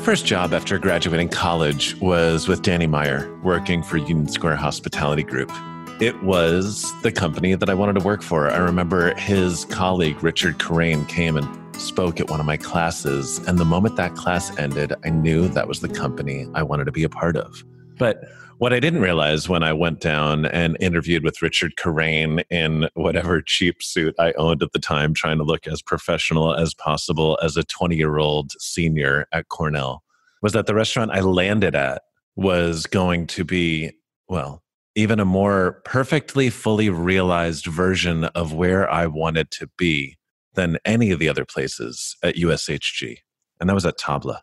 first job after graduating college was with Danny Meyer, working for Union Square Hospitality Group. It was the company that I wanted to work for. I remember his colleague, Richard Coraine, came and spoke at one of my classes. And the moment that class ended, I knew that was the company I wanted to be a part of. But what I didn't realize when I went down and interviewed with Richard Coraine in whatever cheap suit I owned at the time, trying to look as professional as possible as a 20 year old senior at Cornell, was that the restaurant I landed at was going to be, well, even a more perfectly fully realized version of where I wanted to be than any of the other places at USHG. And that was at Tabla.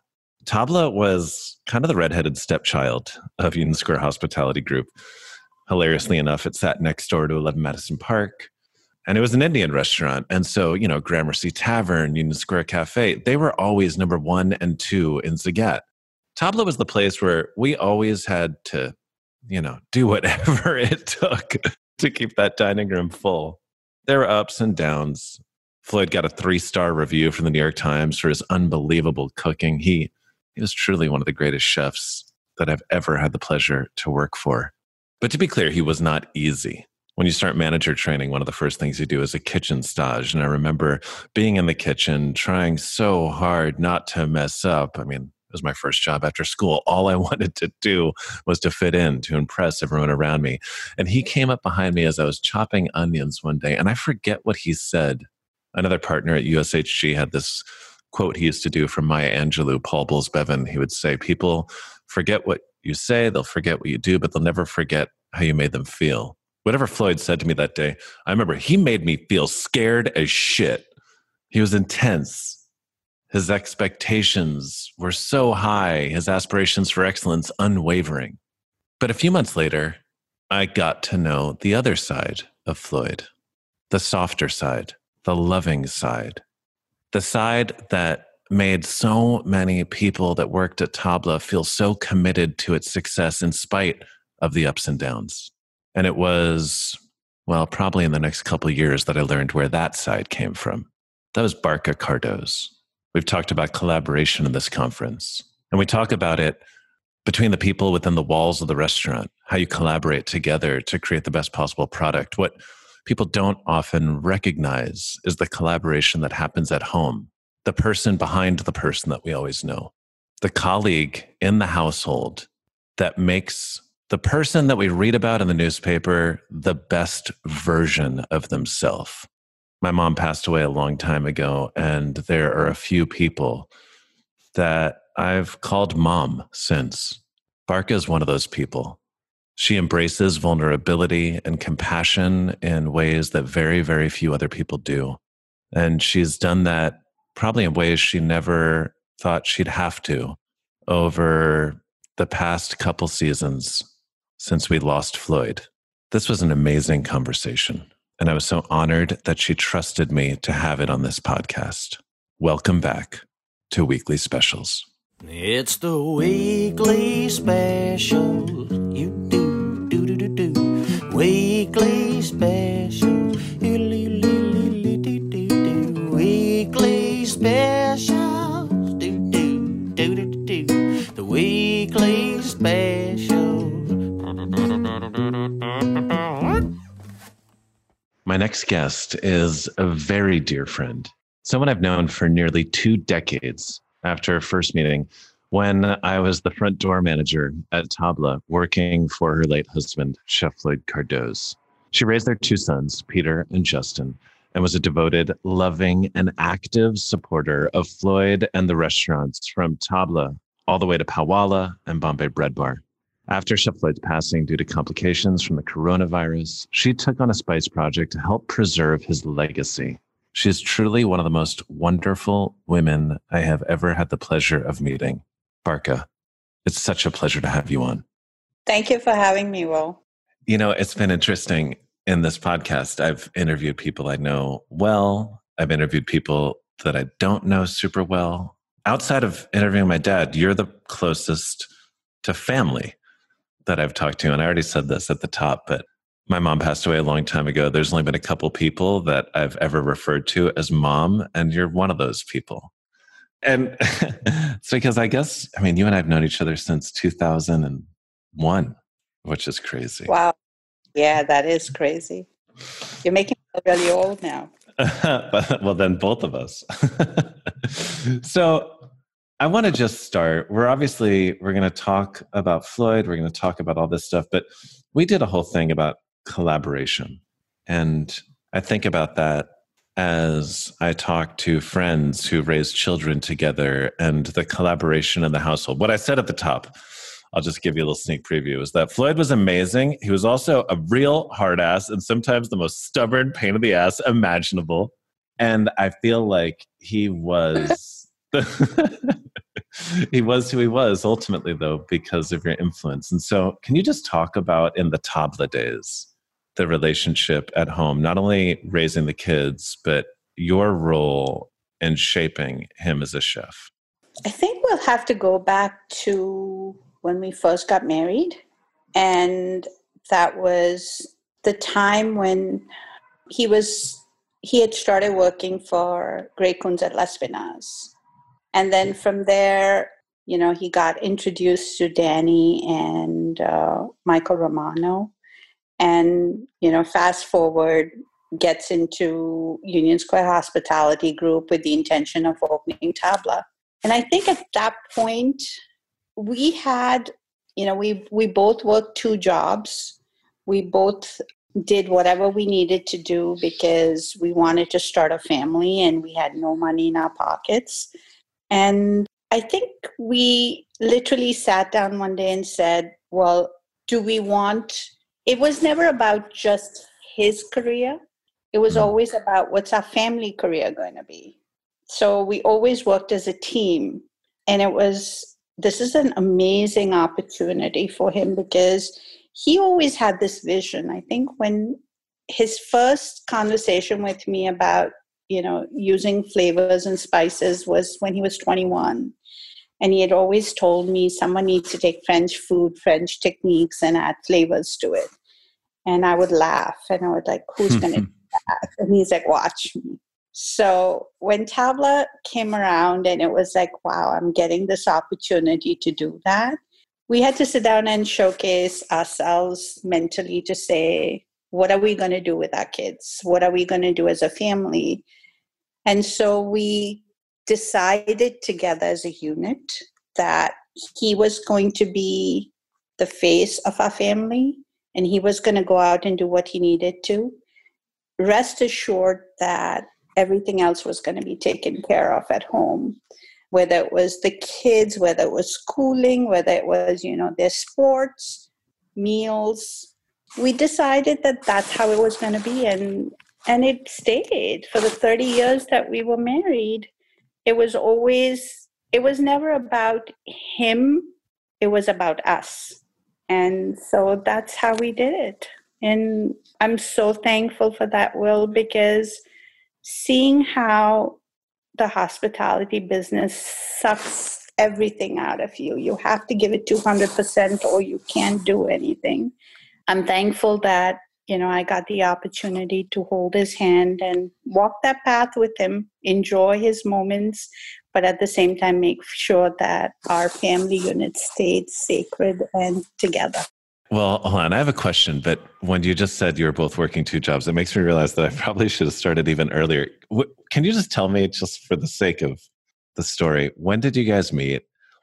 Tabla was kind of the redheaded stepchild of Union Square Hospitality Group. Hilariously enough, it sat next door to 11 Madison Park. And it was an Indian restaurant. And so, you know, Gramercy Tavern, Union Square Cafe, they were always number one and two in Zagat. Tabla was the place where we always had to, you know, do whatever it took to keep that dining room full. There were ups and downs. Floyd got a three star review from the New York Times for his unbelievable cooking. He he was truly one of the greatest chefs that I've ever had the pleasure to work for. But to be clear, he was not easy. When you start manager training, one of the first things you do is a kitchen stage. And I remember being in the kitchen, trying so hard not to mess up. I mean, it was my first job after school. All I wanted to do was to fit in, to impress everyone around me. And he came up behind me as I was chopping onions one day, and I forget what he said. Another partner at USHG had this quote he used to do from Maya Angelou, Paul Bolles-Beaven. He would say, People forget what you say, they'll forget what you do, but they'll never forget how you made them feel. Whatever Floyd said to me that day, I remember he made me feel scared as shit. He was intense. His expectations were so high, his aspirations for excellence unwavering. But a few months later, I got to know the other side of Floyd, the softer side, the loving side the side that made so many people that worked at Tabla feel so committed to its success in spite of the ups and downs. And it was, well, probably in the next couple years that I learned where that side came from. That was Barkha Cardoz. We've talked about collaboration in this conference, and we talk about it between the people within the walls of the restaurant, how you collaborate together to create the best possible product. What people don't often recognize is the collaboration that happens at home, the person behind the person that we always know, the colleague in the household that makes the person that we read about in the newspaper the best version of themselves. My mom passed away a long time ago, and there are a few people that I've called mom since. Barkha is one of those people. She embraces vulnerability and compassion in ways that very, very few other people do. And she's done that probably in ways she never thought she'd have to over the past couple seasons since we lost Floyd. This was an amazing conversation. And I was so honored that she trusted me to have it on this podcast. Welcome back to Weekly Specials. It's the weekly special. You Weekly special. Weekly special. The weekly special. My next guest is a very dear friend, someone I've known for nearly two decades after our first meeting when I was the front door manager at Tabla, working for her late husband, Chef Floyd Cardoz. She raised their two sons, Peter and Justin, and was a devoted, loving, and active supporter of Floyd and the restaurants from Tabla all the way to Paowalla and Bombay Bread Bar. After Chef Floyd's passing due to complications from the coronavirus, she took on a spice project to help preserve his legacy. She is truly one of the most wonderful women I have ever had the pleasure of meeting. Barkha, it's such a pleasure to have you on. Thank you for having me, Will. You know, it's been interesting in this podcast. I've interviewed people I know well, I've interviewed people that I don't know super well. Outside of interviewing my dad, you're the closest to family that I've talked to. And I already said this at the top, but my mom passed away a long time ago. There's only been a couple people that I've ever referred to as mom, and you're one of those people. And it's because I guess, I mean, you and I have known each other since 2001, which is crazy. Wow. Yeah, that is crazy. You're making me feel really old now. but, well, then both of us. so I want to just start. We're obviously we're going to talk about Floyd. We're going to talk about all this stuff, but we did a whole thing about collaboration, and I think about that as I talk to friends who raise children together and the collaboration in the household. What I said at the top, I'll just give you a little sneak preview, is that Floyd was amazing. He was also a real hard ass and sometimes the most stubborn pain in the ass imaginable. And I feel like he was he was who he was ultimately though because of your influence. And so can you just talk about in the Tabla days the relationship at home, not only raising the kids, but your role in shaping him as a chef? I think we'll have to go back to when we first got married. And that was the time when he was he had started working for Gray Kunz at Lespinasse. And then from there, you know, he got introduced to Danny and uh, Michael Romano and you know fast forward gets into union square hospitality group with the intention of opening tabla. And i think at that point we had you know we we both worked two jobs. We both did whatever we needed to do because we wanted to start a family and we had no money in our pockets. And i think we literally sat down one day and said well do we want it was never about just his career. It was mm-hmm. always about what's our family career going to be. So we always worked as a team. And it was, this is an amazing opportunity for him because he always had this vision. I think when his first conversation with me about, you know, using flavors and spices was when he was 21. And he had always told me someone needs to take French food, French techniques, and add flavors to it. And I would laugh and I would like, who's going to do that? And he's like, watch me. So when Tabla came around and it was like, wow, I'm getting this opportunity to do that, we had to sit down and showcase ourselves mentally to say, what are we going to do with our kids? What are we going to do as a family? And so we decided together as a unit that he was going to be the face of our family and he was going to go out and do what he needed to, rest assured that everything else was going to be taken care of at home whether it was the kids whether it was schooling whether it was you know their sports meals. We decided that that's how it was going to be and and it stayed for the 30 years that we were married it was always it was never about him it was about us and so that's how we did it. And I'm so thankful for that, Will, because seeing how the hospitality business sucks everything out of you, you have to give it 200% or you can't do anything. I'm thankful that you know, I got the opportunity to hold his hand and walk that path with him, enjoy his moments, but at the same time make sure that our family unit stayed sacred and together. Well, hold on. I have a question, but when you just said you were both working two jobs, it makes me realize that I probably should have started even earlier. Can you just tell me, just for the sake of the story, when did you guys meet?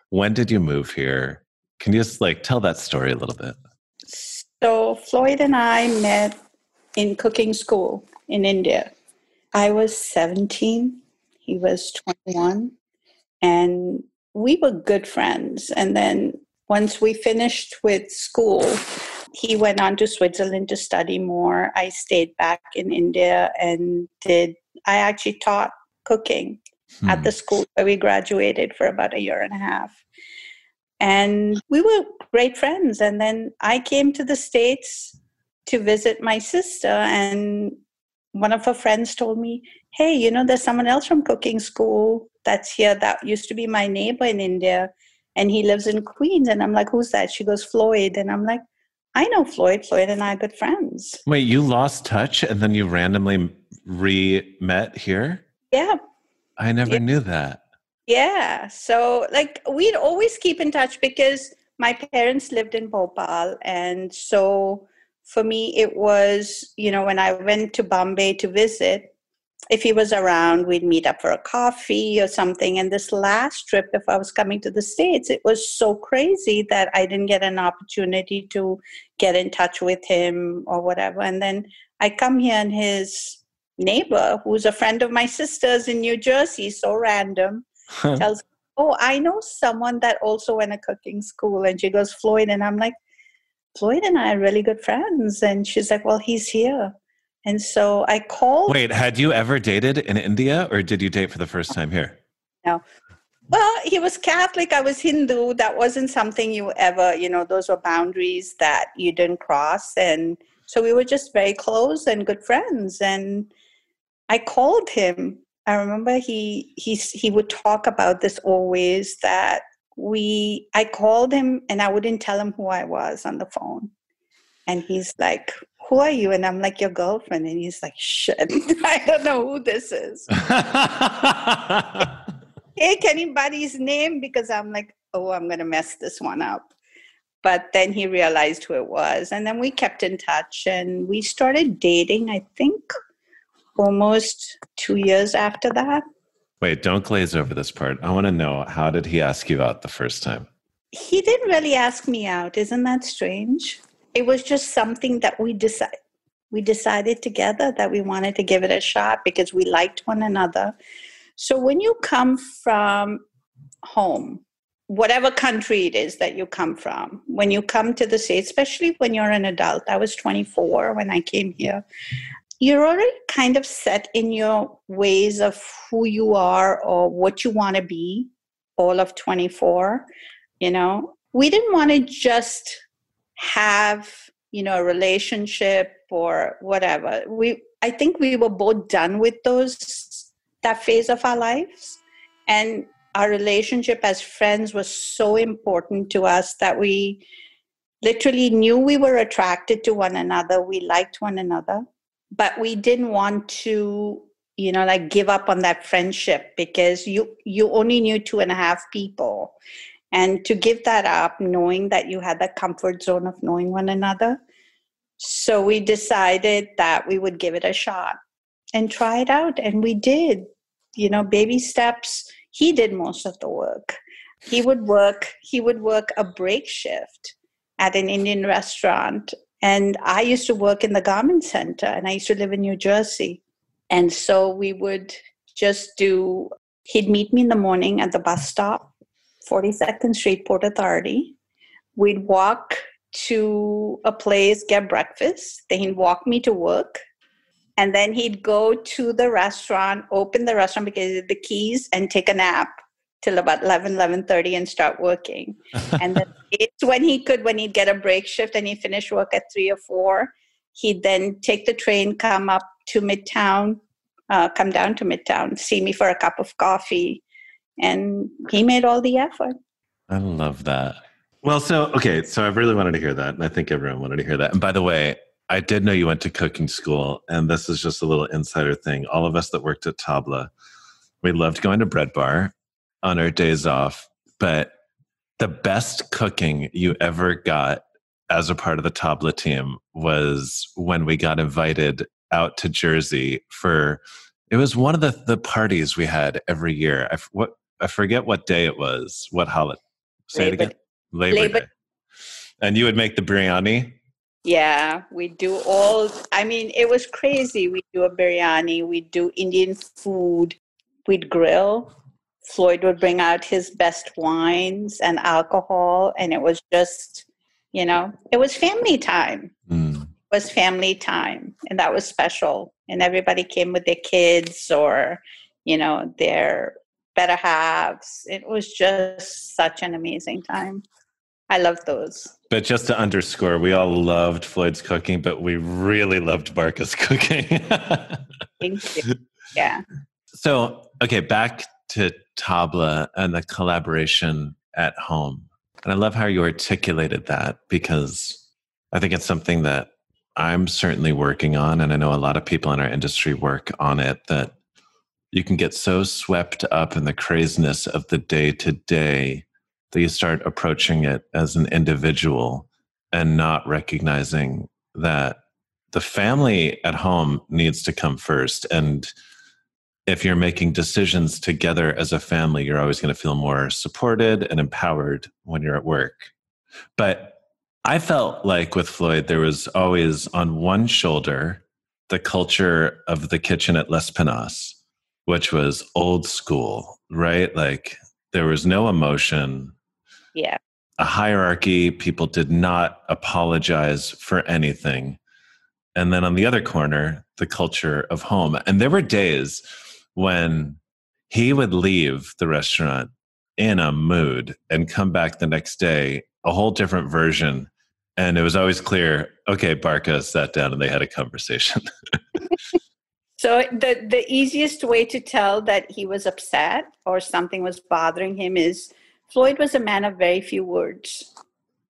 When did you move here? Can you just like tell that story a little bit? So Floyd and I met in cooking school in India. I was 17, he was 21, and we were good friends. And then once we finished with school, he went on to Switzerland to study more. I stayed back in India and did, I actually taught cooking hmm. at the school where we graduated for about a year and a half. And we were great friends. And then I came to the States to visit my sister, and one of her friends told me, Hey, you know, there's someone else from cooking school that's here that used to be my neighbor in India, and he lives in Queens. And I'm like, Who's that? She goes, Floyd. And I'm like, I know Floyd. Floyd and I are good friends. Wait, you lost touch and then you randomly re met here? Yeah. I never yeah. knew that. Yeah. So, like, we'd always keep in touch because my parents lived in Bhopal. And so, for me, it was, you know, when I went to Bombay to visit, if he was around, we'd meet up for a coffee or something. And this last trip, if I was coming to the States, it was so crazy that I didn't get an opportunity to get in touch with him or whatever. And then I come here and his neighbor, who's a friend of my sister's in New Jersey, so random, tells oh i know someone that also went to cooking school and she goes floyd and i'm like floyd and i are really good friends and she's like well he's here. And so i called Wait, had you ever dated in India or did you date for the first time here? No. Well he was catholic. I was hindu. That wasn't something you ever you know those were boundaries that you didn't cross. And so we were just very close and good friends. And i called him I remember he he he would talk about this always that we I called him and I wouldn't tell him who I was on the phone. And he's like, Who are you? And I'm like, Your girlfriend. And he's like, Shit, I don't know who this is. hey, can anybody his name? Because I'm like, Oh, I'm gonna mess this one up. But then he realized who it was. And then we kept in touch and we started dating, I think almost two years after that. Wait, don't glaze over this part. I want to know how did he ask you out the first time? He didn't really ask me out. Isn't that strange? It was just something that we decided we decided together that we wanted to give it a shot because we liked one another. So when you come from home, whatever country it is that you come from, when you come to the States, especially when you're an adult, I was 24 when I came here you're already kind of set in your ways of who you are or what you want to be all of 24 you know? We didn't want to just have you know a relationship or whatever. We i think we were both done with those that phase of our lives. And our relationship as friends was so important to us that we literally knew we were attracted to one another we liked one another but we didn't want to you know like give up on that friendship because you you only knew two and a half people. And to give that up knowing that you had that comfort zone of knowing one another. So we decided that we would give it a shot and try it out and we did. You know baby steps he did most of the work. He would work he would work a break shift at an indian restaurant and I used to work in the garment center and I used to live in New Jersey. And so we would just do, he'd meet me in the morning at the bus stop, 42nd Street, Port Authority. We'd walk to a place, get breakfast. Then he'd walk me to work. And then he'd go to the restaurant, open the restaurant because he had the keys, and take a nap till about 11 11.30 and start working. And then it's when he could when he'd get a break shift and he finished work at 3 or 4 he'd then take the train come up to midtown uh, come down to midtown see me for a cup of coffee. And he made all the effort. I love that. Well so okay so i really wanted to hear that and i think everyone wanted to hear that. And by the way i did know you went to cooking school and this is just a little insider thing. All of us that worked at tabla we loved going to bread bar on our days off, but the best cooking you ever got as a part of the Tabla team was when we got invited out to Jersey for it was one of the, the parties we had every year. I, what, I forget what day it was, what holiday. Say Labor, it again. Labor, Labor Day. And you would make the biryani? Yeah, we do all. I mean, it was crazy. We do a biryani, we do Indian food, we'd grill. Floyd would bring out his best wines and alcohol, and it was just, you know, it was family time. Mm. It was family time, and that was special. And everybody came with their kids or, you know, their better halves. It was just such an amazing time. I love those. But just to underscore, we all loved Floyd's cooking, but we really loved Barkha's cooking. Thank you. Yeah. So, okay, back to Tabla and the collaboration at home. And I love how you articulated that because I think it's something that I'm certainly working on. And I know a lot of people in our industry work on it that you can get so swept up in the craziness of the day to day that you start approaching it as an individual and not recognizing that the family at home needs to come first. And if you're making decisions together as a family, you're always going to feel more supported and empowered when you're at work. But I felt like with Floyd, there was always on one shoulder the culture of the kitchen at Lespinasse, which was old school, right? Like there was no emotion. Yeah. A hierarchy, people did not apologize for anything. And then on the other corner, the culture of home. And there were days when he would leave the restaurant in a mood and come back the next day a whole different version. And it was always clear okay barkha sat down and they had a conversation. So the the easiest way to tell that he was upset or something was bothering him is floyd was a man of very few words.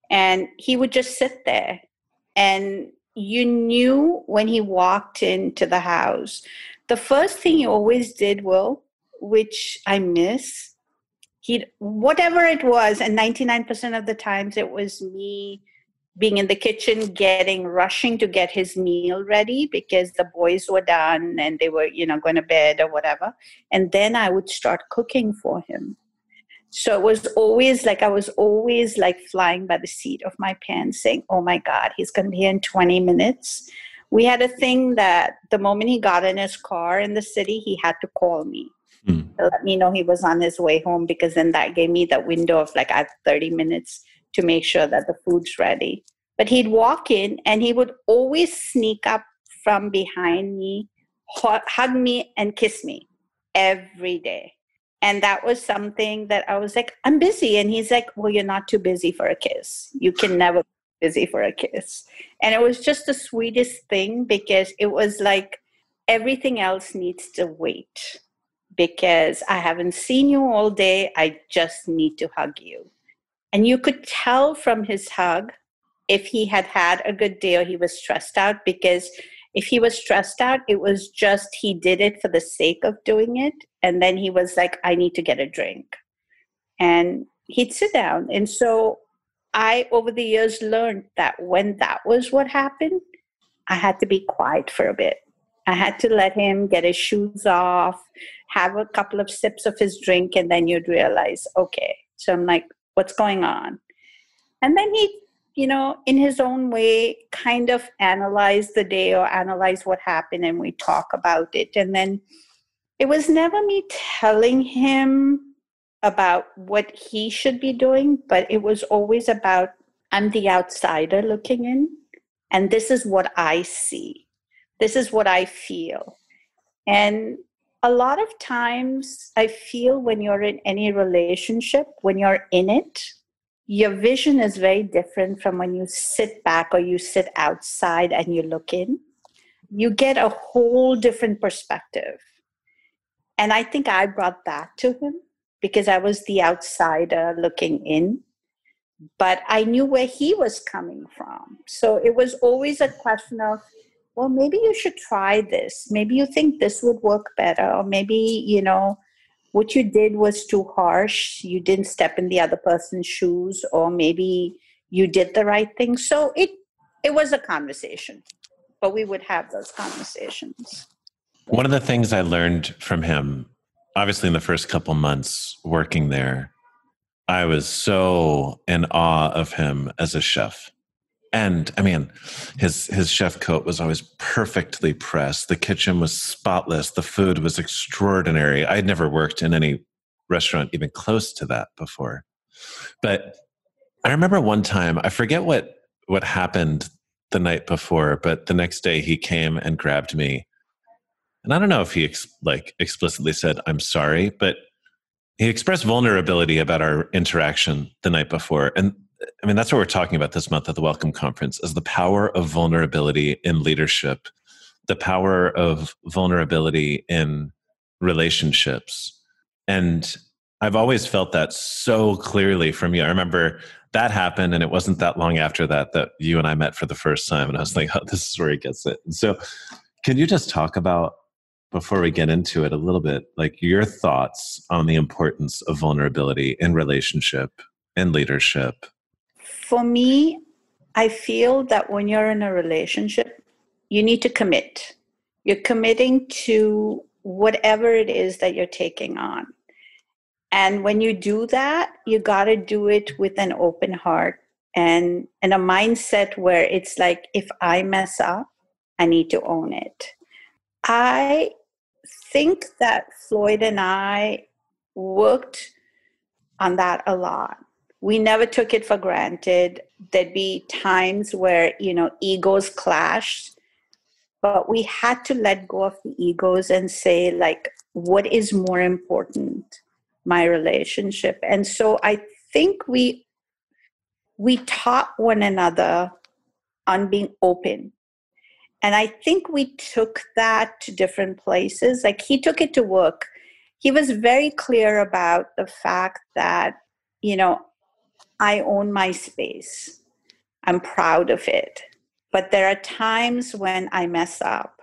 And he would just sit there. And you knew when he walked into the house the first thing he always did will which i miss he whatever it was and 99% of the times it was me being in the kitchen getting rushing to get his meal ready because the boys were done and they were you know going to bed or whatever. And then i would start cooking for him. So it was always like i was always like flying by the seat of my pants saying oh my god he's going to be here in 20 minutes we had a thing that the moment he got in his car in the city he had to call me mm. to let me know he was on his way home because then that gave me that window of like i have 30 minutes to make sure that the food's ready. But he'd walk in and he would always sneak up from behind me, hug me, and kiss me every day. And that was something that I was like, I'm busy. And he's like, Well, you're not too busy for a kiss. You can never busy for a kiss. And it was just the sweetest thing because it was like everything else needs to wait because I haven't seen you all day. I just need to hug you. And you could tell from his hug if he had had a good day or he was stressed out because if he was stressed out, it was just he did it for the sake of doing it. And then he was like, I need to get a drink. And he'd sit down. And so I, over the years, learned that when that was what happened, I had to be quiet for a bit. I had to let him get his shoes off, have a couple of sips of his drink, and then you'd realize, okay. So I'm like, what's going on and then he you know in his own way kind of analyze the day or analyze what happened and we talk about it and then it was never me telling him about what he should be doing but it was always about i'm the outsider looking in and this is what i see this is what i feel and a lot of times I feel when you're in any relationship, when you're in it, your vision is very different from when you sit back or you sit outside and you look in. You get a whole different perspective. And I think I brought that to him because I was the outsider looking in. But I knew where he was coming from. So it was always a question of well maybe you should try this. Maybe you think this would work better. Or maybe you know what you did was too harsh. You didn't step in the other person's shoes. Or maybe you did the right thing. So it it was a conversation but we would have those conversations. One of the things i learned from him obviously in the first couple months working there i was so in awe of him as a chef and I mean, his his chef coat was always perfectly pressed. The kitchen was spotless. The food was extraordinary. I had never worked in any restaurant even close to that before. But I remember one time, I forget what what happened the night before, but the next day he came and grabbed me. And I don't know if he ex- like explicitly said I'm sorry, but he expressed vulnerability about our interaction the night before. And I mean, that's what we're talking about this month at the Welcome Conference is the power of vulnerability in leadership, the power of vulnerability in relationships. And I've always felt that so clearly from you. I remember that happened, and it wasn't that long after that that you and I met for the first time. And I was like, oh, this is where he gets it. And so, can you just talk about before we get into it a little bit, like your thoughts on the importance of vulnerability in relationship and leadership. For me, I feel that when you're in a relationship, you need to commit. You're committing to whatever it is that you're taking on. And when you do that, you got to do it with an open heart and and a mindset where it's like if I mess up, I need to own it. I think that Floyd and I worked on that a lot. We never took it for granted. There'd be times where, you know, egos clashed, but we had to let go of the egos and say, like, what is more important? My relationship. And so I think we we taught one another on being open and I think we took that to different places. Like he took it to work. He was very clear about the fact that, you know, I own my space. I'm proud of it. But there are times when I mess up.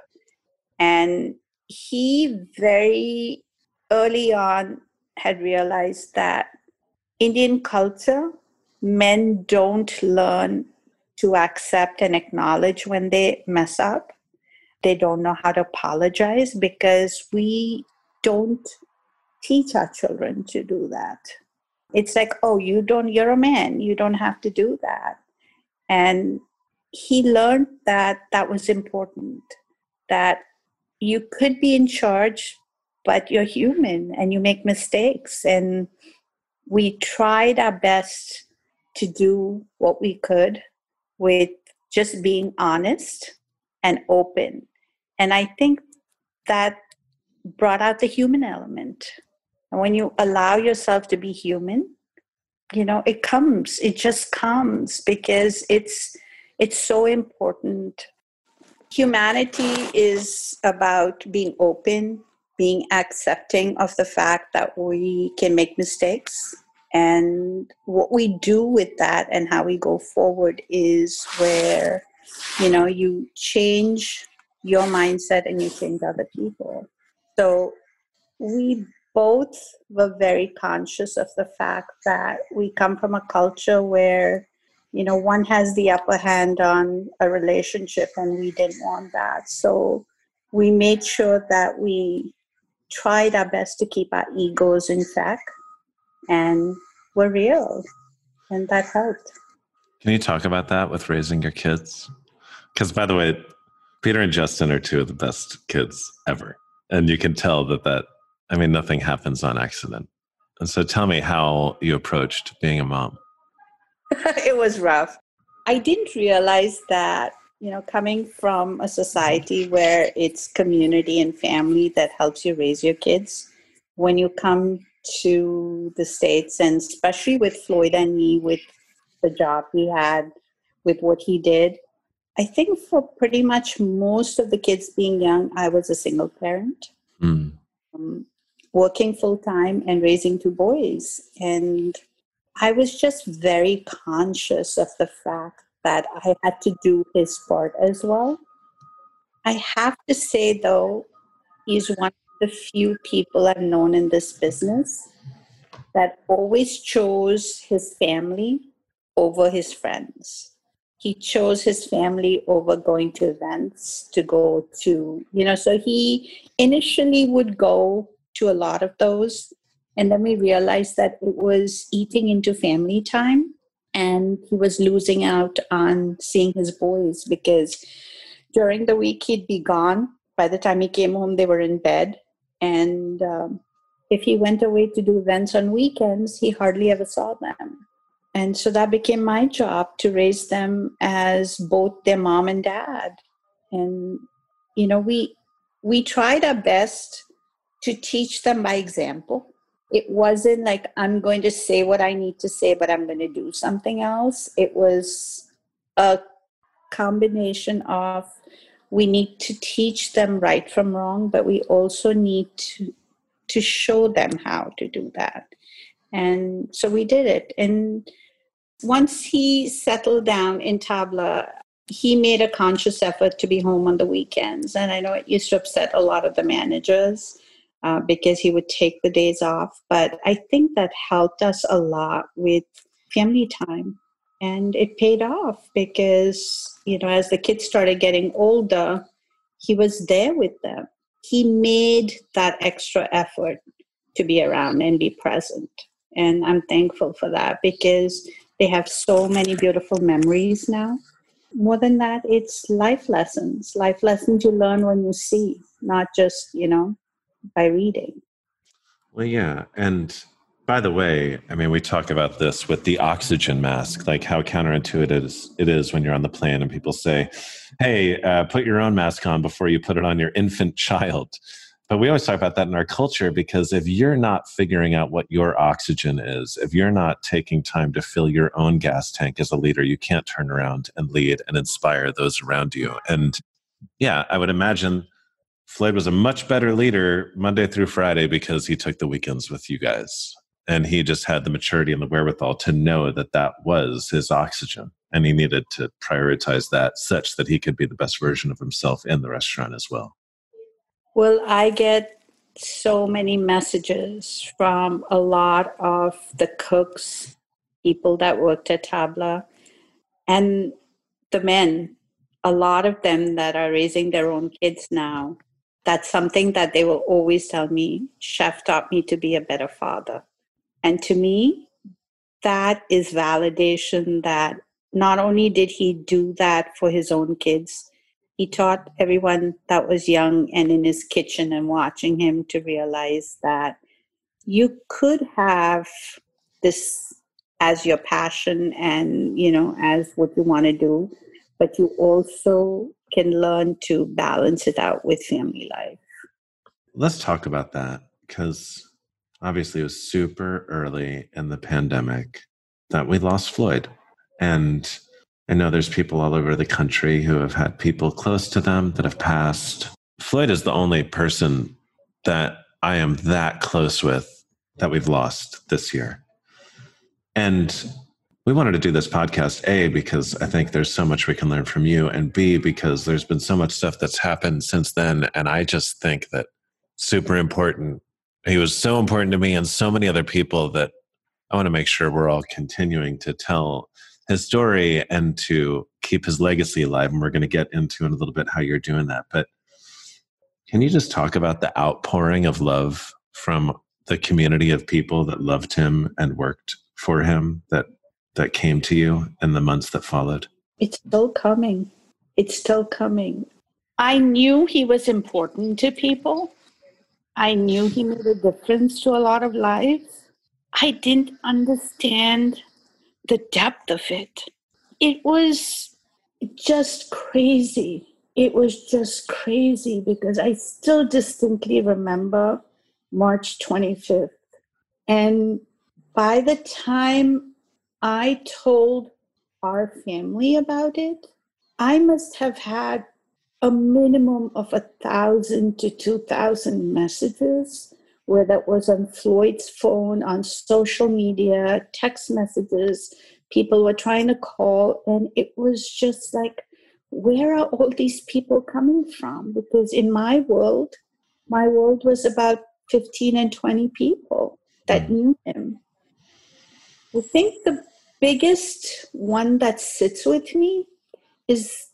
And he very early on had realized that Indian culture, men don't learn to accept and acknowledge when they mess up. They don't know how to apologize because we don't teach our children to do that. It's like, oh, you don't, you're a man, you don't have to do that. And he learned that that was important, that you could be in charge, but you're human and you make mistakes. And we tried our best to do what we could with just being honest and open. And I think that brought out the human element. And when you allow yourself to be human, you know, it comes, it just comes because it's it's so important. Humanity is about being open, being accepting of the fact that we can make mistakes and what we do with that and how we go forward is where you know you change your mindset and you change other people. So we both were very conscious of the fact that we come from a culture where you know one has the upper hand on a relationship and we didn't want that. So we made sure that we tried our best to keep our egos in check and were real and that helped. Can you talk about that with raising your kids? Because by the way peter and justin are two of the best kids ever and you can tell that that i mean nothing happens on accident. And so tell me how you approached being a mom. It was rough. I didn't realize that you know coming from a society where it's community and family that helps you raise your kids when you come to the States, and especially with Floyd and me, with the job he had, with what he did. I think for pretty much most of the kids being young, I was a single parent, mm. um, working full time and raising two boys. And I was just very conscious of the fact that I had to do his part as well. I have to say, though, he's one the few people I've known in this business that always chose his family over his friends. He chose his family over going to events, to go to, you know, so he initially would go to a lot of those. And then we realized that it was eating into family time and he was losing out on seeing his boys because during the week he'd be gone. By the time he came home, they were in bed and um, if he went away to do events on weekends, he hardly ever saw them. And so that became my job to raise them as both their mom and dad. And you know, we we tried our best to teach them by example. It wasn't like I'm going to say what I need to say, but I'm going to do something else. It was a combination of we need to teach them right from wrong, but we also need to to show them how to do that. And so we did it. And once he settled down in Tabla, he made a conscious effort to be home on the weekends. And I know it used to upset a lot of the managers uh, because he would take the days off. But I think that helped us a lot with family time. And it paid off because, you know, as the kids started getting older, he was there with them. He made that extra effort to be around and be present. And I'm thankful for that because they have so many beautiful memories now. More than that, it's life lessons, life lessons you learn when you see, not just, you know, by reading. Well, yeah. And by the way, I mean, we talk about this with the oxygen mask, like how counterintuitive it is, when you're on the plane and people say, hey, uh, put your own mask on before you put it on your infant child. But we always talk about that in our culture because if you're not figuring out what your oxygen is, if you're not taking time to fill your own gas tank as a leader, you can't turn around and lead and inspire those around you. And yeah, I would imagine Floyd was a much better leader Monday through Friday because he took the weekends with you guys. And he just had the maturity and the wherewithal to know that that was his oxygen. And he needed to prioritize that such that he could be the best version of himself in the restaurant as well. Well, I get so many messages from a lot of the cooks, people that worked at Tabla, and the men, a lot of them that are raising their own kids now that's something that they will always tell me chef taught me to be a better father and to me that is validation that not only did he do that for his own kids he taught everyone that was young and in his kitchen and watching him to realize that you could have this as your passion and you know as what you want to do but you also can learn to balance it out with family life. Let's talk about that because obviously it was super early in the pandemic that we lost Floyd. And I know there's people all over the country who have had people close to them that have passed. Floyd is the only person that I am that close with that we've lost this year. And we wanted to do this podcast a because i think there's so much we can learn from you and b because there's been so much stuff that's happened since then and i just think that super important he was so important to me and so many other people that i want to make sure we're all continuing to tell his story and to keep his legacy alive and we're going to get into in a little bit how you're doing that but can you just talk about the outpouring of love from the community of people that loved him and worked for him that that came to you in the months that followed? It's still coming. It's still coming. I knew he was important to people. I knew he made a difference to a lot of lives. I didn't understand the depth of it. It was just crazy. It was just crazy because I still distinctly remember March 25th. And by the time I told our family about it, I must have had a minimum of a thousand to two thousand messages, where that was on Floyd's phone, on social media, text messages. People were trying to call, and it was just like, where are all these people coming from? Because in my world, my world was about 15 and 20 people that hmm. knew him. I think the biggest one that sits with me is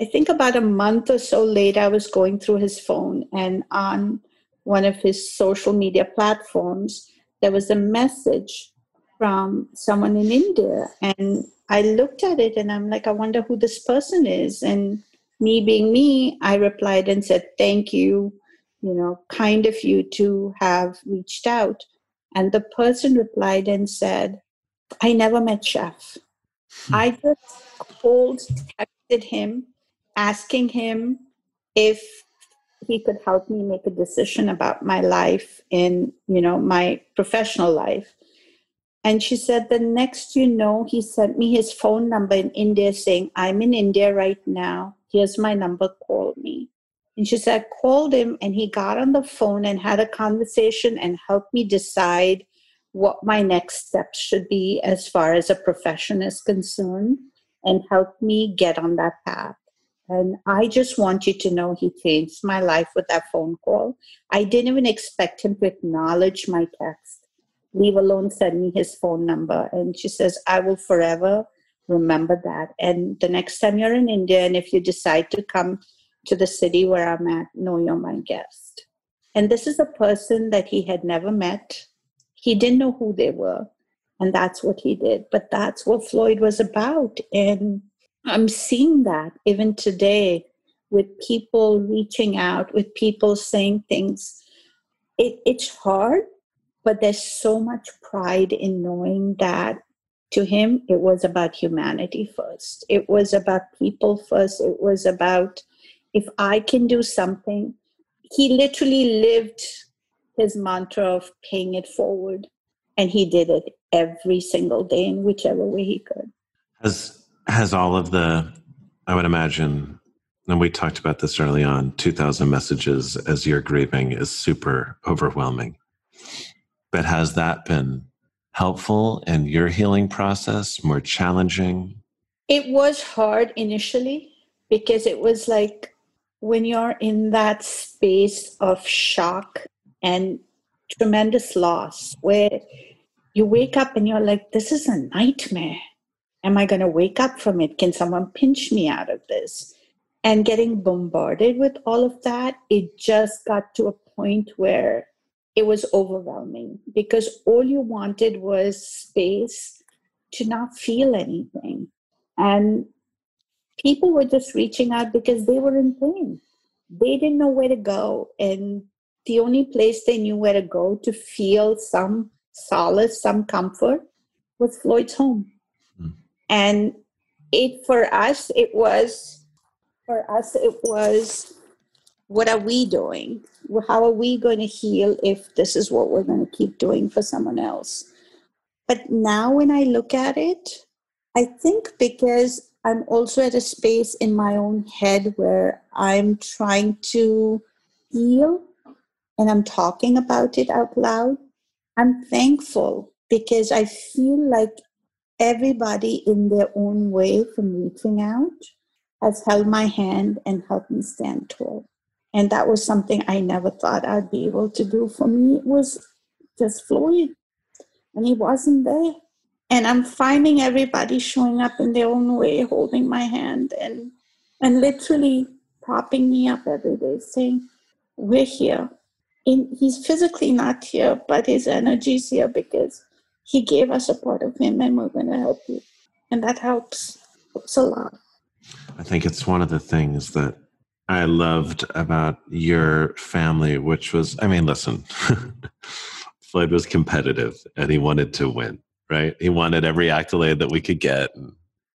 I think about a month or so later, I was going through his phone, and on one of his social media platforms, there was a message from someone in India. And I looked at it and I'm like, I wonder who this person is. And me being me, I replied and said, Thank you, you know, kind of you to have reached out. And the person replied and said, I never met Chef. Hmm. I just called, texted him, asking him if he could help me make a decision about my life in, you know, my professional life. And she said, the next you know, he sent me his phone number in India saying, I'm in India right now. Here's my number, call me. And she said, I called him and he got on the phone and had a conversation and helped me decide what my next steps should be as far as a profession is concerned. and helped me get on that path. And I just want you to know he changed my life with that phone call. I didn't even expect him to acknowledge my text, leave alone send me his phone number. And she says, I will forever remember that. And the next time you're in India, and if you decide to come to the city where I'm at, know you're my guest. And this is a person that he had never met. He didn't know who they were. And that's what he did. But that's what Floyd was about. And I'm seeing that even today with people reaching out, with people saying things. It, it's hard, but there's so much pride in knowing that to him, it was about humanity first. It was about people first. It was about if I can do something. He literally lived his mantra of paying it forward, and he did it every single day in whichever way he could. Has has all of the, I would imagine, and we talked about this early on. Two thousand messages as you're grieving is super overwhelming. But has that been helpful in your healing process? More challenging? It was hard initially because it was like when you're in that space of shock and tremendous loss where you wake up and you're like, this is a nightmare. Am I going to wake up from it? Can someone pinch me out of this? And getting bombarded with all of that, it just got to a point where it was overwhelming because all you wanted was space to not feel anything. And people were just reaching out because they were in pain. They didn't know where to go. And the only place they knew where to go to feel some solace, some comfort was Floyd's home. And it for us, it was for us, it was what are we doing? How are we going to heal if this is what we're going to keep doing for someone else? But now when I look at it, I think because I'm also at a space in my own head where I'm trying to heal and I'm talking about it out loud, I'm thankful because I feel like everybody in their own way from reaching out has held my hand and helped me stand tall. And that was something I never thought I'd be able to do. For me, it was just Floyd, and he wasn't there. And I'm finding everybody showing up in their own way, holding my hand and and literally propping me up every day, saying, "We're here." he's physically not here, but his energy is here because he gave us a part of him and we're going to help you. And that helps, helps a lot. I think it's one of the things that I loved about your family, which was, I mean, listen, Floyd was competitive and he wanted to win, right? He wanted every accolade that we could get.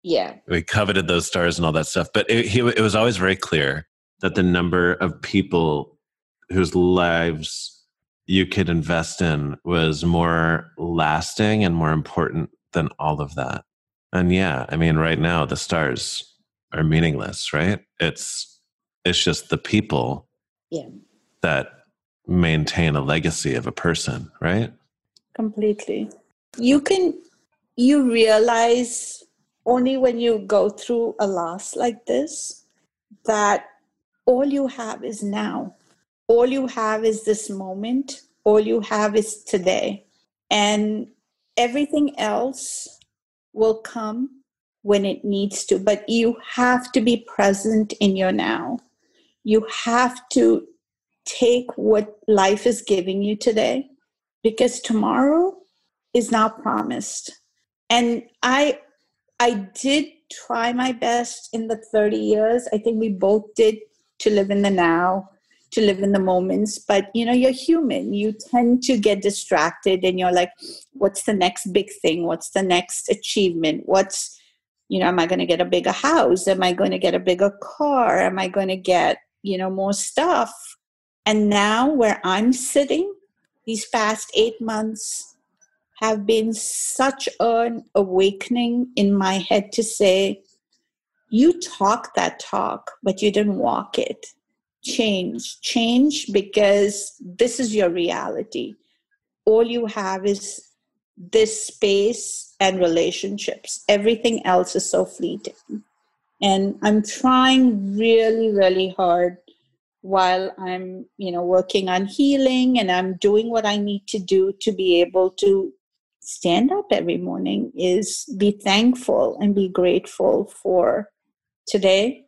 Yeah. We coveted those stars and all that stuff. But it, he, it was always very clear that the number of people whose lives you could invest in was more lasting and more important than all of that. And yeah, I mean, right now the stars are meaningless, right? It's it's just the people yeah. that maintain a legacy of a person, right? Completely. You can you realize only when you go through a loss like this that all you have is now all you have is this moment, all you have is today. And everything else will come when it needs to, but you have to be present in your now. You have to take what life is giving you today because tomorrow is not promised. And I I did try my best in the 30 years. I think we both did to live in the now to live in the moments but you know you're human. You tend to get distracted and you're like what's the next big thing? What's the next achievement? What's you know am i going to get a bigger house? Am i going to get a bigger car? Am i going to get you know more stuff? And now where i'm sitting these past 8 months have been such an awakening in my head to say you talk that talk but you didn't walk it change change because this is your reality all you have is this space and relationships. Everything else is so fleeting. And I'm trying really, really hard while I'm, you know, working on healing and I'm doing what I need to do to be able to stand up every morning is be thankful and be grateful for today,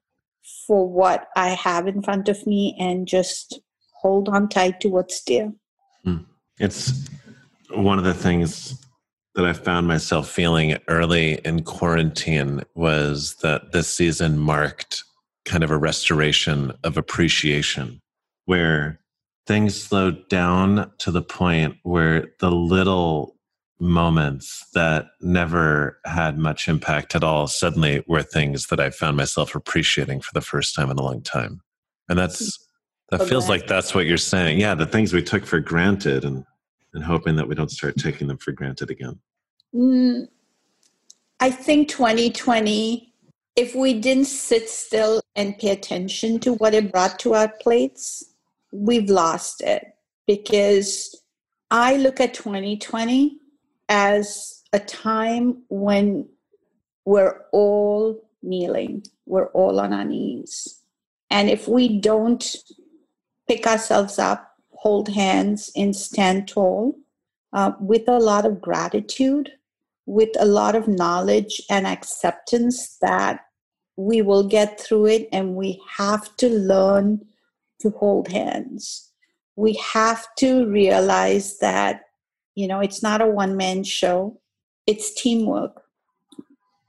for what I have in front of me, and just hold on tight to what's there. Mm. It's one of the things that I found myself feeling early in quarantine was that this season marked kind of a restoration of appreciation where things slowed down to the point where the little moments that never had much impact at all suddenly were things that I found myself appreciating for the first time in a long time. And that's that feels like that's what you're saying. Yeah, the things we took for granted and and hoping that we don't start taking them for granted again. Mm, I think 2020 if we didn't sit still and pay attention to what it brought to our plates, we've lost it because I look at 2020 as a time when we're all kneeling, we're all on our knees. And if we don't pick ourselves up, hold hands, and stand tall uh, with a lot of gratitude, with a lot of knowledge and acceptance that we will get through it and we have to learn to hold hands. We have to realize that you know, it's not a one man show, it's teamwork.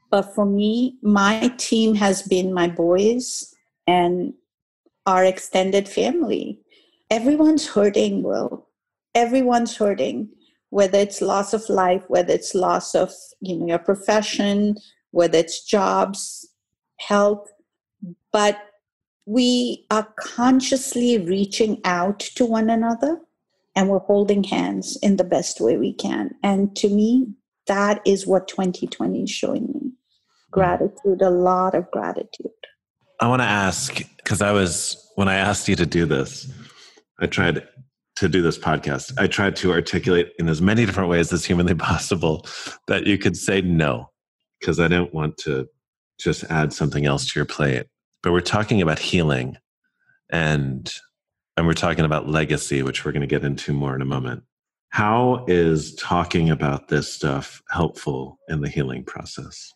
But for me, my team has been my boys and our extended family. Everyone's hurting, Will. Everyone's hurting, whether it's loss of life, whether it's loss of you know your profession, whether it's jobs, health. But we are consciously reaching out to one another and we're holding hands in the best way we can. And to me, that is what 2020 is showing me hmm. gratitude, a lot of gratitude. I want to ask because I was, when I asked you to do this, I tried to do this podcast. I tried to articulate in as many different ways as humanly possible that you could say no because I didn't want to just add something else to your plate. But we're talking about healing and and we're talking about legacy, which we're going to get into more in a moment. How is talking about this stuff helpful in the healing process?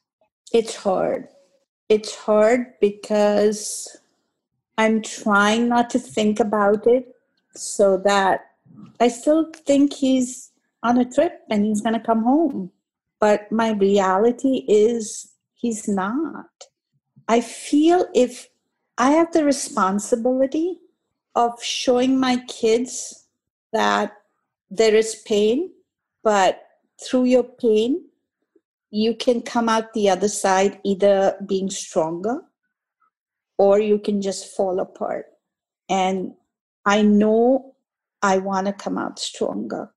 It's hard. It's hard because I'm trying not to think about it so that I still think he's on a trip and he's going to come home. But my reality is he's not. I feel if I have the responsibility of showing my kids that there is pain, but through your pain, you can come out the other side either being stronger or you can just fall apart. And I know I want to come out stronger,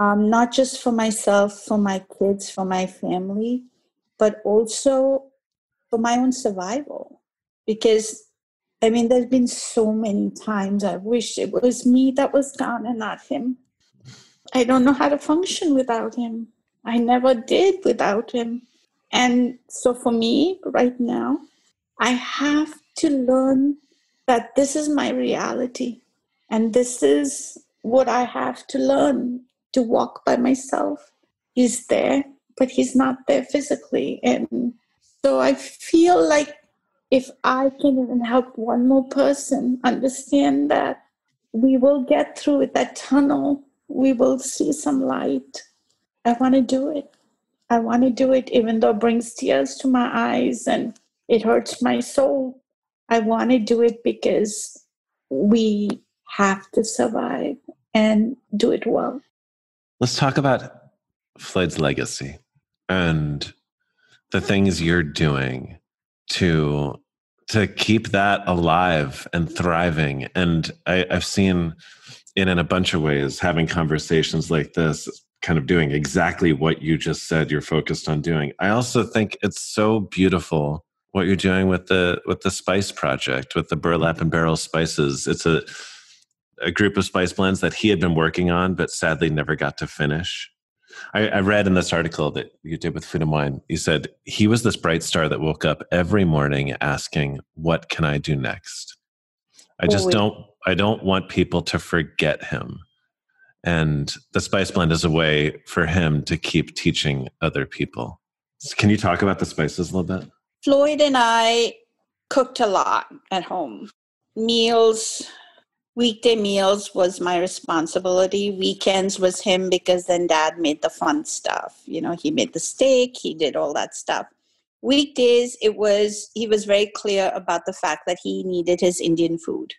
um, not just for myself, for my kids, for my family, but also for my own survival. Because I mean, there's been so many times I wish it was me that was gone and not him. I don't know how to function without him. I never did without him. And so for me, right now, I have to learn that this is my reality. And this is what I have to learn to walk by myself. He's there, but he's not there physically. And so I feel like if I can even help one more person understand that we will get through that tunnel, we will see some light. I want to do it. I want to do it even though it brings tears to my eyes and it hurts my soul. I want to do it because we have to survive and do it well. Let's talk about Floyd's legacy and the things you're doing to to keep that alive and thriving. And I, I've seen it in a bunch of ways, having conversations like this, kind of doing exactly what you just said you're focused on doing. I also think it's so beautiful what you're doing with the with the spice project, with the burlap and barrel spices. It's a a group of spice blends that he had been working on, but sadly never got to finish. I, I read in this article that you did with Food and Wine, you said he was this bright star that woke up every morning asking, What can I do next? I just don't I don't want people to forget him. And the spice blend is a way for him to keep teaching other people. So can you talk about the spices a little bit? Floyd and I cooked a lot at home. Meals, weekday meals was my responsibility. Weekends was him because then dad made the fun stuff. You know, he made the steak, he did all that stuff. Weekdays, it was, he was very clear about the fact that he needed his Indian food.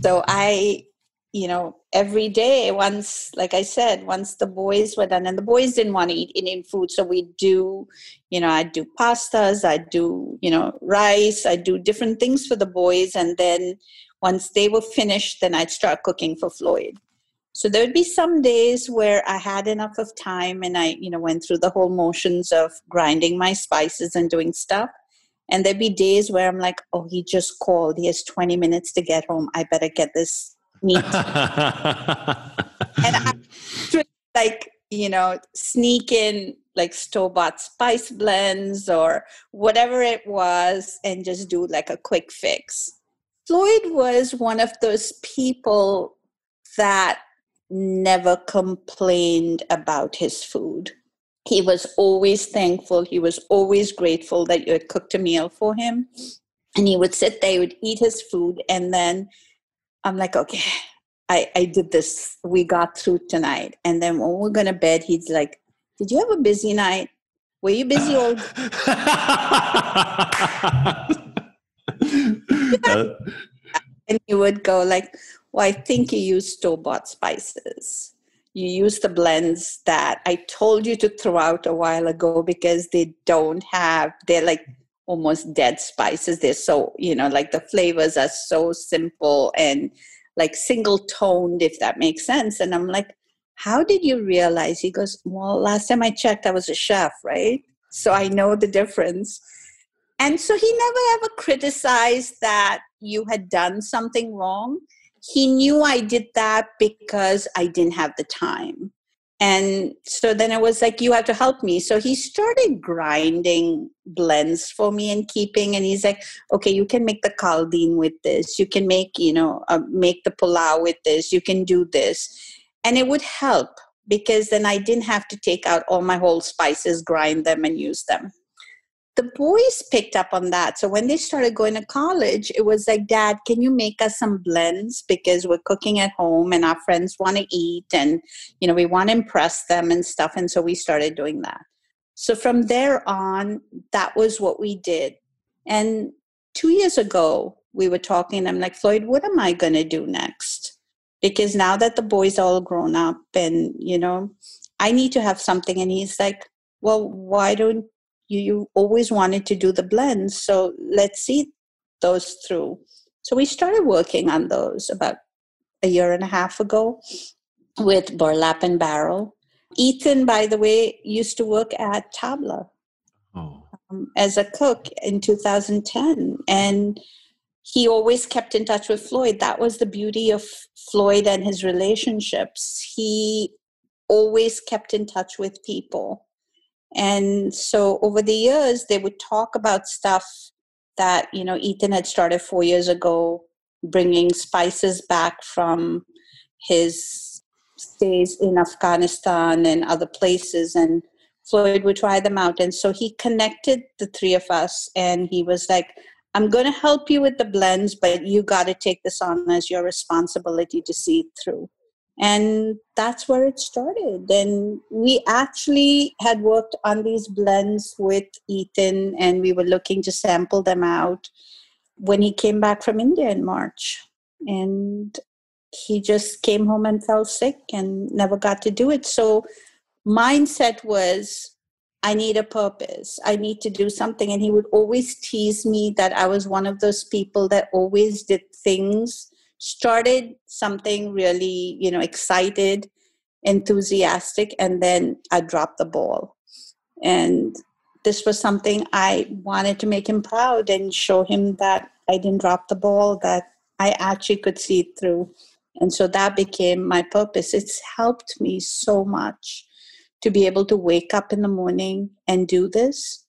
So I, you know, every day, once, like I said, once the boys were done, and the boys didn't want to eat Indian food, so we do, you know, I do pastas, I do, you know, rice, I do different things for the boys, and then once they were finished, then I'd start cooking for Floyd. So there would be some days where I had enough of time and I, you know, went through the whole motions of grinding my spices and doing stuff. And there'd be days where I'm like, oh, he just called. He has 20 minutes to get home. I better get this meat. and I would, like, you know, sneak in like store bought spice blends or whatever it was and just do like a quick fix. Floyd was one of those people that never complained about his food. He was always thankful. He was always grateful that you had cooked a meal for him. And he would sit there, he would eat his food, and then I'm like, okay, I, I did this. We got through tonight. And then when we're going to bed, he's like, Did you have a busy night? Were you busy all Uh, and you would go like well i think you use store bought spices. You use the blends that i told you to throw out a while ago because they don't have they're like almost dead spices. They're so you know like the flavors are so simple and like single toned if that makes sense. And i'm like how did you realize? He goes well last time i checked i was a chef right? So i know the difference and so he never ever criticized that you had done something wrong. He knew I did that because I didn't have the time. And so then it was like, you have to help me. So he started grinding blends for me and keeping. And he's like, okay, you can make the kaldin with this. You can make, you know, uh, make the pulao with this. You can do this. And it would help because then I didn't have to take out all my whole spices, grind them, and use them the boys picked up on that. So when they started going to college, it was like, Dad, can you make us some blends? Because we're cooking at home and our friends want to eat and, you know, we want to impress them and stuff. And so we started doing that. So from there on, that was what we did. And two years ago, we were talking. I'm like, Floyd, what am I going to do next? Because now that the boys are all grown up and, you know, I need to have something. And he's like, well, why don't you, you always wanted to do the blends so let's see those through. So we started working on those about a year and a half ago with burlap and barrel. Ethan by the way used to work at tabla oh. um, as a cook in 2010 and he always kept in touch with floyd. That was the beauty of floyd and his relationships. He always kept in touch with people and so over the years, they would talk about stuff that, you know, Ethan had started four years ago, bringing spices back from his stays in Afghanistan and other places. And Floyd would try them out. And so he connected the three of us and he was like, I'm going to help you with the blends, but you got to take this on as your responsibility to see it through and that's where it started. And we actually had worked on these blends with ethan and we were looking to sample them out when he came back from india in march. And he just came home and fell sick and never got to do it. So mindset was i need a purpose. I need to do something. And he would always tease me that i was one of those people that always did things started something really you know excited enthusiastic and then i dropped the ball. And this was something i wanted to make him proud and show him that i didn't drop the ball that i actually could see through. And so that became my purpose. It's helped me so much to be able to wake up in the morning and do this.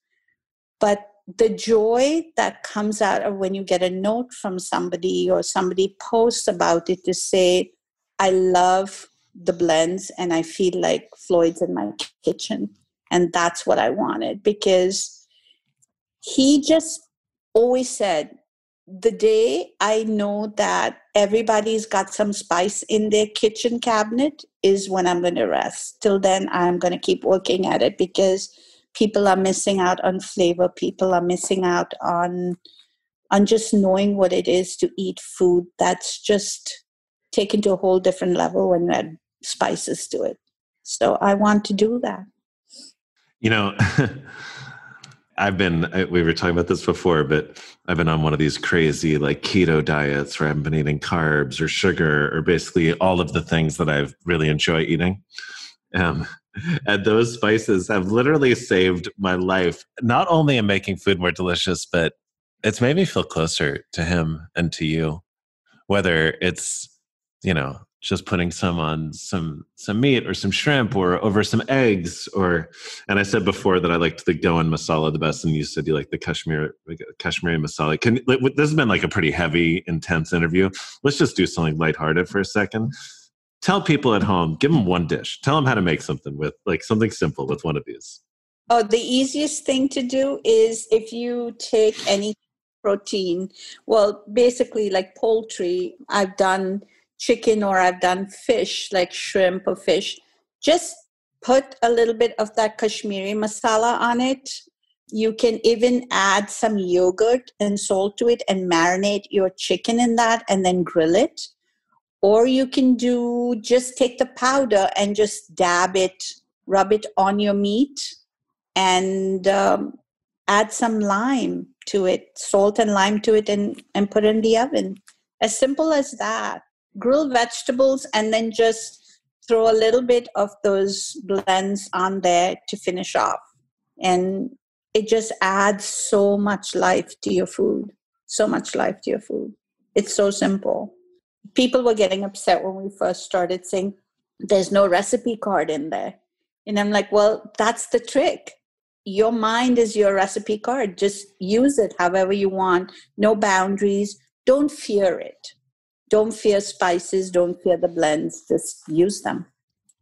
But the joy that comes out of when you get a note from somebody or somebody posts about it to say, I love the blends and I feel like Floyd's in my kitchen. And that's what I wanted because he just always said, the day I know that everybody's got some spice in their kitchen cabinet is when I'm going to rest. Till then, I'm going to keep working at it because people are missing out on flavor. People are missing out on on just knowing what it is to eat food that's just taken to a whole different level when you add spices to it. So I want to do that. You know. I've been, we were talking about this before, but I've been on one of these crazy like keto diets where I've been eating carbs or sugar or basically all of the things that I really enjoy eating. Um, and those spices have literally saved my life, not only in making food more delicious, but it's made me feel closer to him and to you. Whether it's, you know, just putting some on some some meat or some shrimp or over some eggs or and I said before that I liked the Goan masala the best and you said you like the Kashmir Kashmiri masala. Can this has been like a pretty heavy intense interview. Let's just do something lighthearted for a second. Tell people at home, give them one dish. Tell them how to make something with like something simple with one of these. Oh, the easiest thing to do is if you take any protein, well, basically like poultry, I've done chicken or I've done fish, like shrimp or fish, just put a little bit of that Kashmiri masala on it. You can even add some yogurt and salt to it and marinate your chicken in that and then grill it. Or you can do just take the powder and just dab it, rub it on your meat, and um, add some lime to it, salt and lime to it, and, and put it in the oven. As simple as that grill vegetables and then just throw a little bit of those blends on there to finish off. And it just adds so much life to your food. So much life to your food. It's so simple. People were getting upset when we first started saying, there's no recipe card in there. And I'm like, well, that's the trick. Your mind is your recipe card. Just use it however you want. No boundaries. Don't fear it don't fear spices, don't fear the blends, just use them.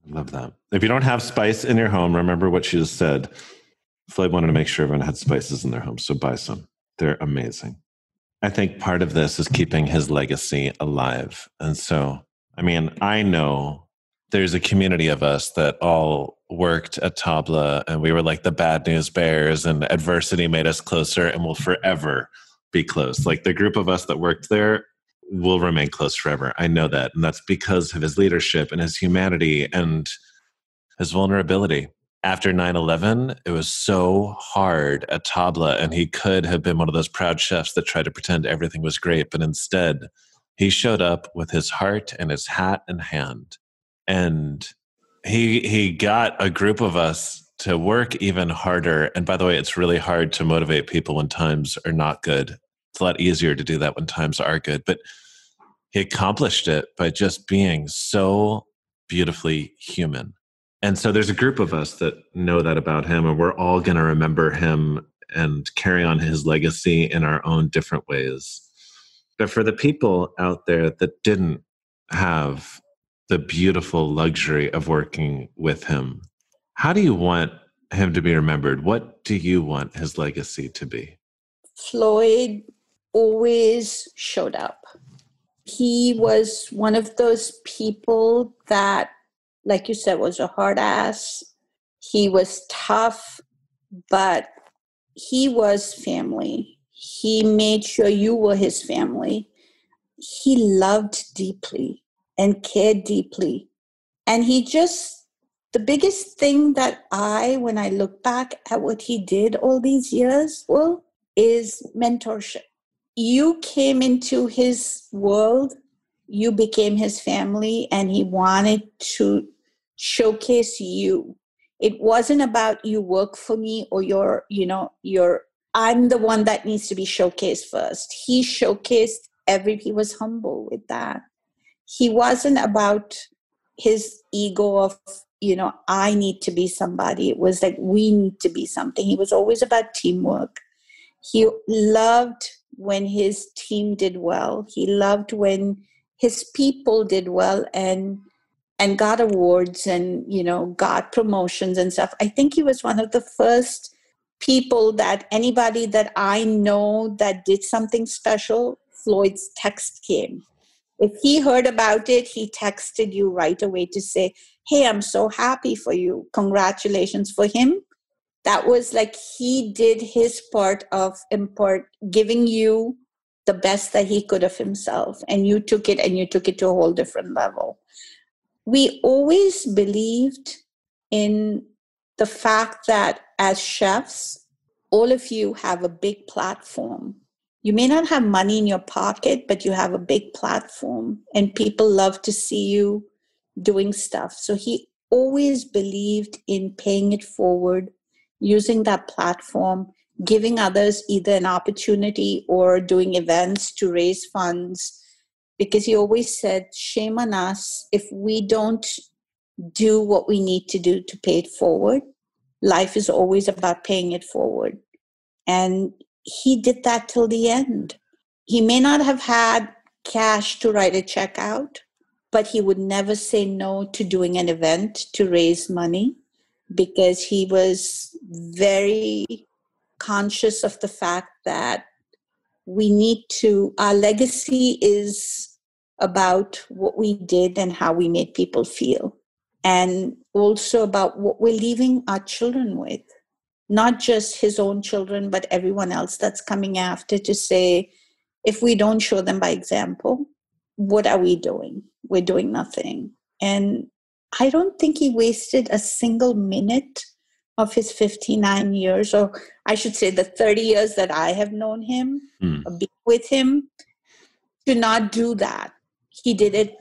I love that. If you don't have spice in your home, remember what she just said. Floyd wanted to make sure everyone had spices in their home, so buy some. They're amazing. I think part of this is keeping his legacy alive. And so, I mean, I know there's a community of us that all worked at Tabla and we were like the bad news bears and adversity made us closer and will forever be close. Like the group of us that worked there will remain close forever. I know that. And that's because of his leadership and his humanity and his vulnerability. After 9 11, it was so hard at Tabla, and he could have been one of those proud chefs that tried to pretend everything was great, but instead, he showed up with his heart and his hat in hand. And he, he got a group of us to work even harder. And by the way, it's really hard to motivate people when times are not good it's a lot easier to do that when times are good. But he accomplished it by just being so beautifully human. And so there's a group of us that know that about him, and we're all going to remember him and carry on his legacy in our own different ways. But for the people out there that didn't have the beautiful luxury of working with him, how do you want him to be remembered? What do you want his legacy to be? Floyd always showed up. He was one of those people that, like you said, was a hard ass. He was tough, but he was family. He made sure you were his family. He loved deeply and cared deeply. And he just, the biggest thing that I, when I look back at what he did all these years, well, is mentorship you came into his world, you became his family, and he wanted to showcase you. It wasn't about you work for me or your, you know, your I'm the one that needs to be showcased first. He showcased every he was humble with that. He wasn't about his ego of you know, I need to be somebody. It was like we need to be something. He was always about teamwork. He loved when his team did well. He loved when his people did well and and got awards and you know got promotions and stuff. I think he was one of the first people that anybody that I know that did something special, Floyd's text came. If he heard about it, he texted you right away to say, Hey, I'm so happy for you. Congratulations for him. That was like he did his part of import giving you the best that he could of himself. And you took it and you took it to a whole different level. We always believed in the fact that as chefs, all of you have a big platform. You may not have money in your pocket, but you have a big platform, and people love to see you doing stuff. So he always believed in paying it forward, using that platform, giving others either an opportunity or doing events to raise funds. Because he always said, shame on us if we don't do what we need to do to pay it forward. Life is always about paying it forward. And he did that till the end. He may not have had cash to write a check out, but he would never say no to doing an event to raise money because he was very conscious of the fact that we need to, our legacy is about what we did and how we made people feel. And also about what we're leaving our children with. Not just his own children but everyone else that's coming after to say if we don't show them by example what are we doing? We're doing nothing. And i don't think he wasted a single minute of his 59 years or i should say the 30 years that i have known him mm. with him to not do that. He did it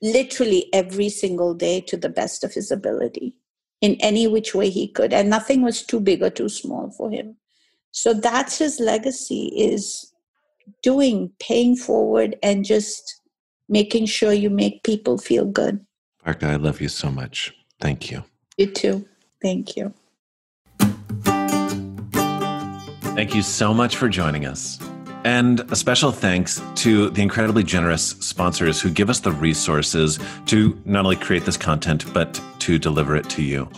literally every single day to the best of his ability in any which way he could and nothing was too big or too small for him. So that's his legacy is doing paying forward and just making sure you make people feel good. Barkha i love you so much. Thank you. You too. Thank you thank you so much for joining us and a special thanks to the incredibly generous sponsors who give us the resources to not only create this content, but to deliver it to you.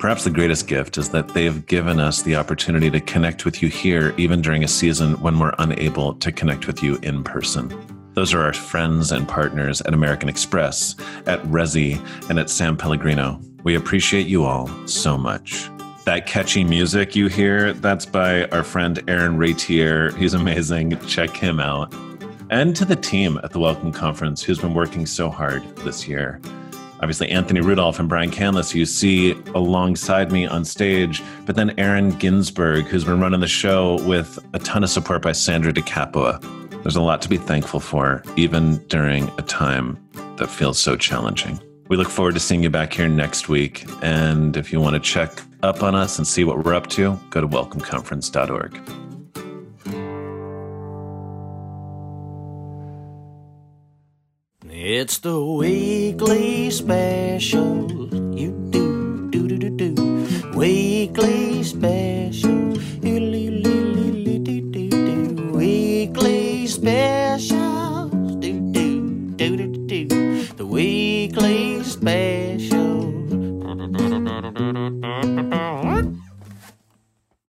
Perhaps the greatest gift is that they've given us the opportunity to connect with you here, even during a season when we're unable to connect with you in person. Those are our friends and partners at American Express, at Resy, and at San Pellegrino. We appreciate you all so much. That catchy music you hear, that's by our friend Aaron Ratier. He's amazing. Check him out. And to the team at the Welcome Conference who's been working so hard this year. Obviously, Anthony Rudolph and Brian Canlis, you see alongside me on stage, but then Aaron Ginsberg, who's been running the show with a ton of support by Sandra De Capua. There's a lot to be thankful for, even during a time that feels so challenging. We look forward to seeing you back here next week. And if you want to check up on us and see what we're up to, go to welcomeconference.org. It's the weekly special. You do, do, do, do, do. Weekly special. You do, do, do, do, do. Weekly special. Do, do, do, do, do, do. The weekly special.